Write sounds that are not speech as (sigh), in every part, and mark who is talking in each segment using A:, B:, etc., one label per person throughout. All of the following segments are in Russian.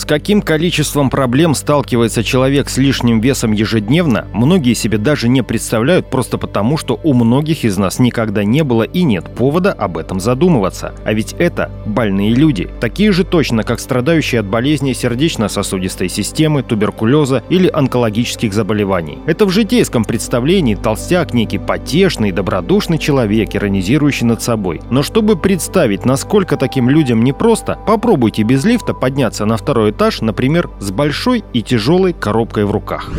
A: с каким количеством проблем сталкивается человек с лишним весом ежедневно, многие себе даже не представляют просто потому, что у многих из нас никогда не было и нет повода об этом задумываться. А ведь это больные люди, такие же точно, как страдающие от болезней сердечно-сосудистой системы, туберкулеза или онкологических заболеваний. Это в житейском представлении толстяк некий потешный, добродушный человек, иронизирующий над собой. Но чтобы представить, насколько таким людям непросто, попробуйте без лифта подняться на второй этаж, например, с большой и тяжелой коробкой в руках.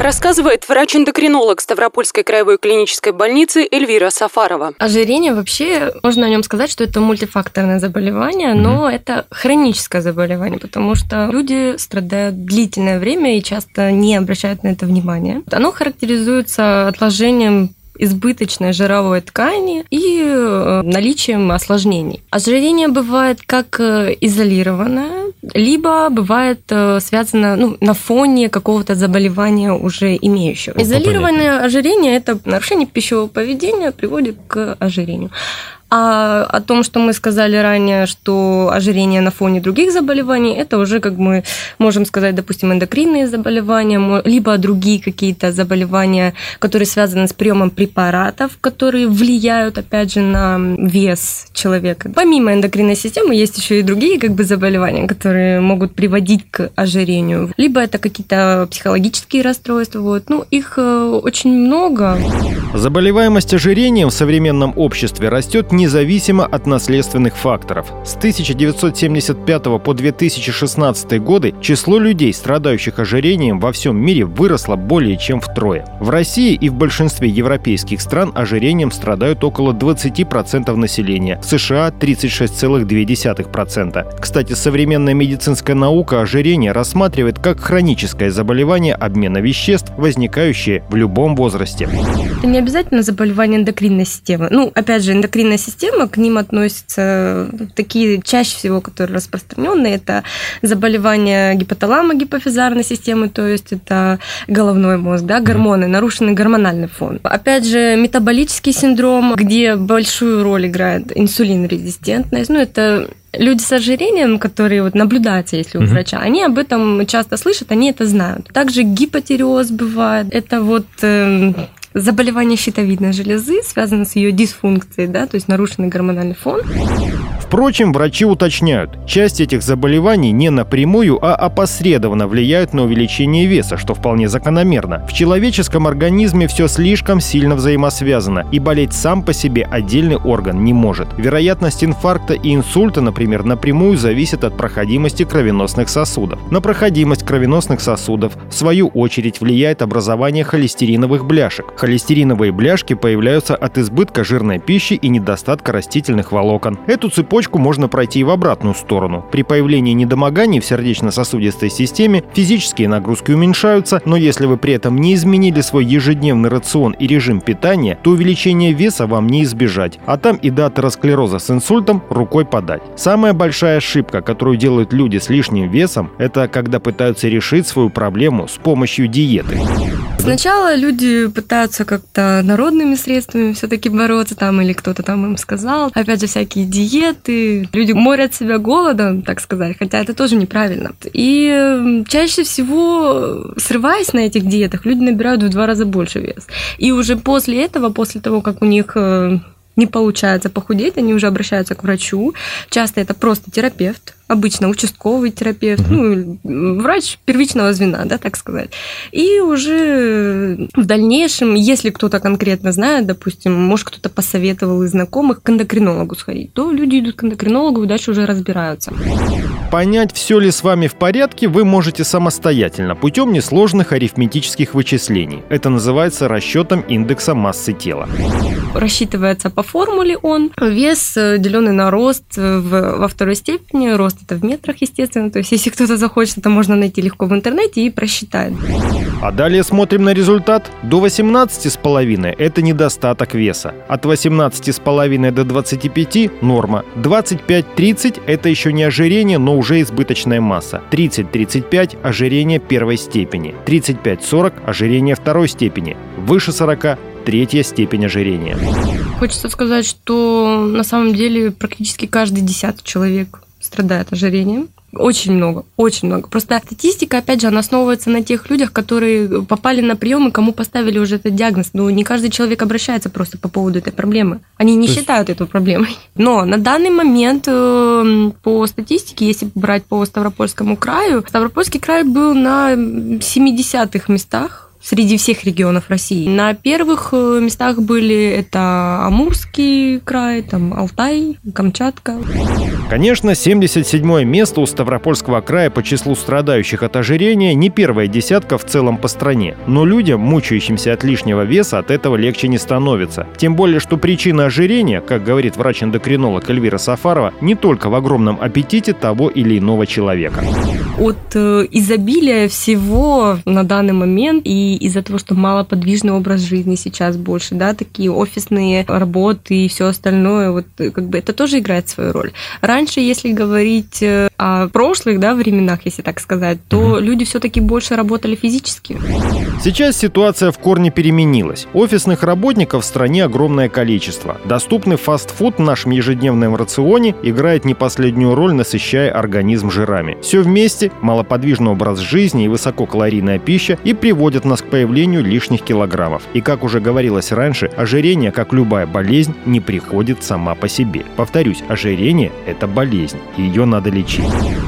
B: Рассказывает врач-эндокринолог Ставропольской краевой клинической больницы Эльвира Сафарова.
C: Ожирение вообще, можно о нем сказать, что это мультифакторное заболевание, но mm-hmm. это хроническое заболевание, потому что люди страдают длительное время и часто не обращают на это внимания. Оно характеризуется отложением избыточной жировой ткани и э, наличием осложнений. Ожирение бывает как э, изолированное, либо бывает э, связано ну, на фоне какого-то заболевания уже имеющего. Изолированное ожирение – это нарушение пищевого поведения приводит к ожирению. А о том, что мы сказали ранее, что ожирение на фоне других заболеваний, это уже, как мы можем сказать, допустим, эндокринные заболевания, либо другие какие-то заболевания, которые связаны с приемом препаратов, которые влияют, опять же, на вес человека. Помимо эндокринной системы есть еще и другие как бы заболевания, которые могут приводить к ожирению. Либо это какие-то психологические расстройства. Вот. Ну, их э, очень много.
A: Заболеваемость ожирением в современном обществе растет не независимо от наследственных факторов. С 1975 по 2016 годы число людей, страдающих ожирением во всем мире выросло более чем втрое. В России и в большинстве европейских стран ожирением страдают около 20% населения, в США 36,2%. Кстати, современная медицинская наука ожирение рассматривает как хроническое заболевание обмена веществ, возникающее в любом возрасте.
C: Это не обязательно заболевание эндокринной системы. Ну, опять же, эндокринная система к ним относятся такие чаще всего, которые распространенные, это заболевания гипоталамо гипофизарной системы, то есть это головной мозг, да, гормоны, нарушенный гормональный фон. Опять же, метаболический синдром, где большую роль играет инсулинорезистентность, ну, это люди с ожирением, которые вот наблюдаются, если у врача, они об этом часто слышат, они это знают. Также гипотиреоз бывает. Это вот э, заболевание щитовидной железы связано с ее дисфункцией, да, то есть нарушенный гормональный фон.
A: Впрочем, врачи уточняют, часть этих заболеваний не напрямую, а опосредованно влияют на увеличение веса, что вполне закономерно. В человеческом организме все слишком сильно взаимосвязано, и болеть сам по себе отдельный орган не может. Вероятность инфаркта и инсульта, например, напрямую зависит от проходимости кровеносных сосудов. На проходимость кровеносных сосудов, в свою очередь, влияет образование холестериновых бляшек. Холестериновые бляшки появляются от избытка жирной пищи и недостатка растительных волокон. Эту цепочку можно пройти и в обратную сторону. При появлении недомоганий в сердечно-сосудистой системе физические нагрузки уменьшаются, но если вы при этом не изменили свой ежедневный рацион и режим питания, то увеличение веса вам не избежать, а там и до атеросклероза с инсультом рукой подать. Самая большая ошибка, которую делают люди с лишним весом, это когда пытаются решить свою проблему с помощью диеты.
C: Сначала люди пытаются как-то народными средствами все-таки бороться, там, или кто-то там им сказал. Опять же, всякие диеты. Люди морят себя голодом, так сказать, хотя это тоже неправильно. И чаще всего, срываясь на этих диетах, люди набирают в два раза больше вес. И уже после этого, после того, как у них э, не получается похудеть, они уже обращаются к врачу. Часто это просто терапевт, обычно участковый терапевт, угу. ну, врач первичного звена, да, так сказать. И уже в дальнейшем, если кто-то конкретно знает, допустим, может, кто-то посоветовал из знакомых к эндокринологу сходить, то люди идут к эндокринологу и дальше уже разбираются.
A: Понять, все ли с вами в порядке, вы можете самостоятельно, путем несложных арифметических вычислений. Это называется расчетом индекса массы тела.
C: Рассчитывается по формуле он. Вес, э, деленный на рост в, во второй степени, рост это в метрах, естественно. То есть, если кто-то захочет, это можно найти легко в интернете и просчитать.
A: А далее смотрим на результат. До 18,5 – это недостаток веса. От 18,5 до 25 – норма. 25-30 – это еще не ожирение, но уже избыточная масса. 30-35 – ожирение первой степени. 35-40 – ожирение второй степени. Выше 40 – третья степень ожирения.
C: Хочется сказать, что на самом деле практически каждый десятый человек страдает ожирением. Очень много, очень много. Просто статистика, опять же, она основывается на тех людях, которые попали на прием и кому поставили уже этот диагноз. Но не каждый человек обращается просто по поводу этой проблемы. Они не То считают есть... эту проблемой. Но на данный момент э, по статистике, если брать по Ставропольскому краю, Ставропольский край был на 70-х местах среди всех регионов России. На первых э, местах были это Амурский край, там Алтай, Камчатка.
A: Конечно, 77 место у Ставропольского края по числу страдающих от ожирения не первая десятка в целом по стране. Но людям, мучающимся от лишнего веса, от этого легче не становится. Тем более, что причина ожирения, как говорит врач-эндокринолог Эльвира Сафарова, не только в огромном аппетите того или иного человека.
C: От э, изобилия всего на данный момент и из-за того, что малоподвижный образ жизни сейчас больше, да, такие офисные работы и все остальное, вот как бы это тоже играет свою роль. Раньше, если говорить э, о прошлых, да, временах, если так сказать, то угу. люди все-таки больше работали физически.
A: Сейчас ситуация в корне переменилась. Офисных работников в стране огромное количество. Доступный фастфуд в нашем ежедневном рационе играет не последнюю роль, насыщая организм жирами. Все вместе, малоподвижный образ жизни и высококалорийная пища и приводят нас к появлению лишних килограммов. И как уже говорилось раньше, ожирение, как любая болезнь, не приходит сама по себе. Повторюсь, ожирение – это болезнь, и ее надо лечить.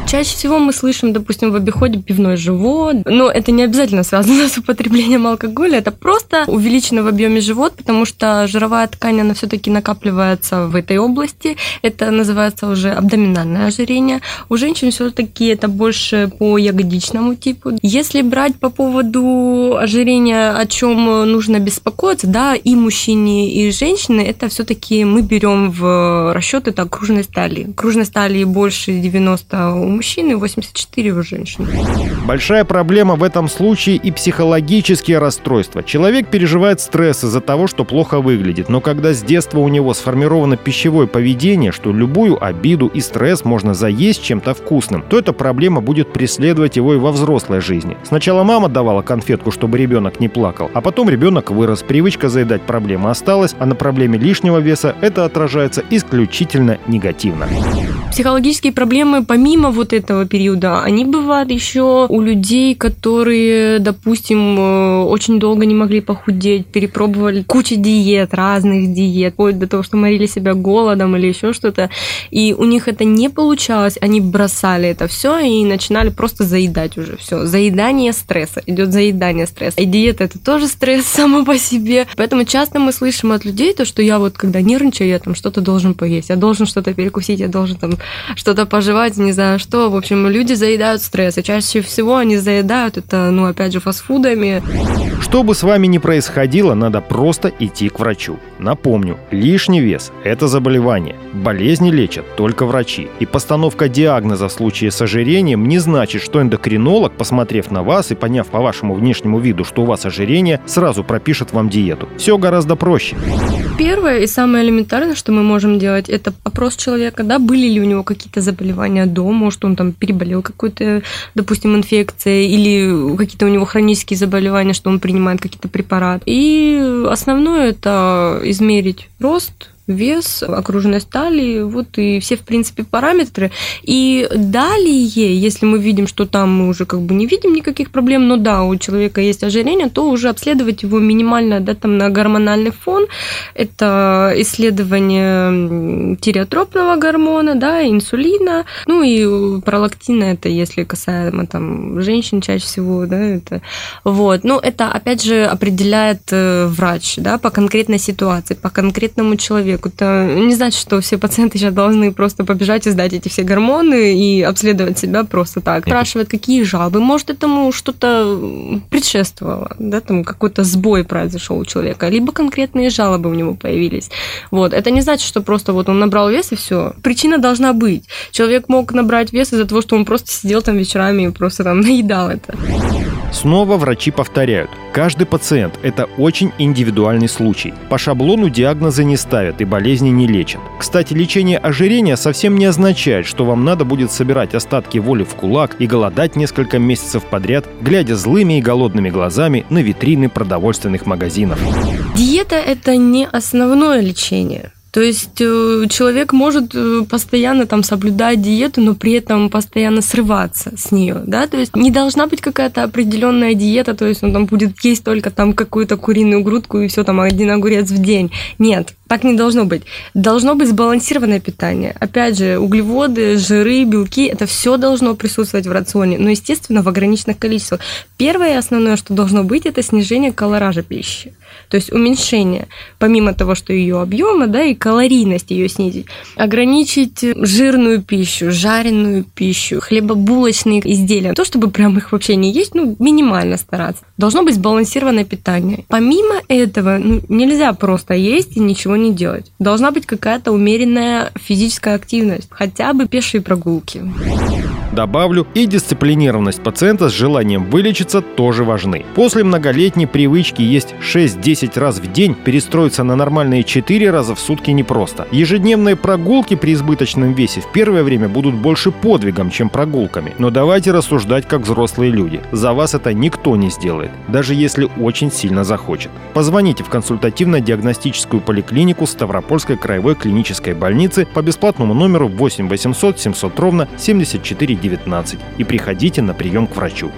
C: Чаще всего мы слышим, допустим, в обиходе пивной живот, но это не обязательно связано (laughs) с употреблением алкоголя, это просто увеличено в объеме живот, потому что жировая ткань, она все-таки накапливается в этой области, это называется уже абдоминальное ожирение. У женщин все-таки это больше по ягодичному типу. Если брать по поводу ожирения, о чем нужно беспокоиться, да, и мужчине, и женщине, это все-таки мы берем в расчет это окружность талии. Окружность талии больше 90 у мужчин и 84 у женщин.
A: Большая проблема в этом случае и психологические расстройства. Человек переживает стресс из-за того, что плохо выглядит, но когда с детства у него сформировано пищевое поведение, что любую обиду и стресс можно заесть чем-то вкусным, то эта проблема будет преследовать его и во взрослой жизни. Сначала мама давала конфетку, чтобы ребенок не плакал, а потом ребенок вырос, привычка заедать проблема осталась, а на проблеме лишнего веса это отражается исключительно негативно.
C: Психологические проблемы помимо вот этого периода, они бывают еще у людей, которые, допустим, э, очень долго не могли похудеть, перепробовали кучу диет, разных диет, вплоть до того, что морили себя голодом или еще что-то, и у них это не получалось, они бросали это все и начинали просто заедать уже все. Заедание стресса, идет заедание стресса. И диета это тоже стресс (laughs) само по себе. Поэтому часто мы слышим от людей то, что я вот когда нервничаю, я там что-то должен поесть, я должен что-то перекусить, я должен там что-то пожевать, не знаю что. В общем, люди заедают стресс, и чаще всего они заедают это, ну, опять же, фастфудами.
A: Что бы с вами ни происходило, надо просто идти к врачу. Напомню, лишний вес – это заболевание. Болезни лечат только врачи. И постановка диагноза в случае с ожирением не значит, что эндокринолог, посмотрев на вас и поняв по вашему внешнему виду, что у вас ожирение, сразу пропишет вам диету. Все гораздо проще.
C: Первое и самое элементарное, что мы можем делать, это опрос человека, да, были ли у него какие-то заболевания до, может, он там переболел какой-то, допустим, инфекцией, или какие-то у него хронические заболевания, что он принимает какие-то препараты. И основное это измерить рост, вес, окруженность талии, вот и все, в принципе, параметры. И далее, если мы видим, что там мы уже как бы не видим никаких проблем, но да, у человека есть ожирение, то уже обследовать его минимально, да, там на гормональный фон. Это исследование тиреотропного гормона, да, инсулина, ну и пролактина, это если касаемо там женщин чаще всего, да, это вот. Ну, это, опять же, определяет э, врач, да, по конкретной ситуации, по конкретному человеку человеку. Это не значит, что все пациенты сейчас должны просто побежать и сдать эти все гормоны и обследовать себя просто так. Спрашивают, какие жалобы. Может, этому что-то предшествовало, да, там какой-то сбой произошел у человека, либо конкретные жалобы у него появились. Вот. Это не значит, что просто вот он набрал вес и все. Причина должна быть. Человек мог набрать вес из-за того, что он просто сидел там вечерами и просто там (laughs) наедал это.
A: Снова врачи повторяют, каждый пациент – это очень индивидуальный случай. По шаблону диагнозы не ставят и болезни не лечат. Кстати, лечение ожирения совсем не означает, что вам надо будет собирать остатки воли в кулак и голодать несколько месяцев подряд, глядя злыми и голодными глазами на витрины продовольственных магазинов.
C: Диета – это не основное лечение. То есть э, человек может э, постоянно там соблюдать диету, но при этом постоянно срываться с нее, да, то есть не должна быть какая-то определенная диета, то есть он там будет есть только там какую-то куриную грудку и все там один огурец в день. Нет, так не должно быть. Должно быть сбалансированное питание. Опять же, углеводы, жиры, белки, это все должно присутствовать в рационе, но, естественно, в ограниченных количествах. Первое и основное, что должно быть, это снижение колоража пищи. То есть уменьшение, помимо того, что ее объема, да, и калорийность ее снизить. Ограничить жирную пищу, жареную пищу, хлебобулочные изделия. То, чтобы прям их вообще не есть, ну, минимально стараться. Должно быть сбалансированное питание. Помимо этого, ну, нельзя просто есть и ничего не делать. Должна быть какая-то умеренная физическая активность, хотя бы пешие прогулки.
A: Добавлю, и дисциплинированность пациента с желанием вылечиться тоже важны. После многолетней привычки есть 6-10 раз в день перестроиться на нормальные 4 раза в сутки непросто. Ежедневные прогулки при избыточном весе в первое время будут больше подвигом, чем прогулками. Но давайте рассуждать как взрослые люди. За вас это никто не сделает, даже если очень сильно захочет. Позвоните в консультативно-диагностическую поликлинику Ставропольской краевой клинической больницы по бесплатному номеру 8 800 700 ровно 74 19 и приходите на прием к врачу.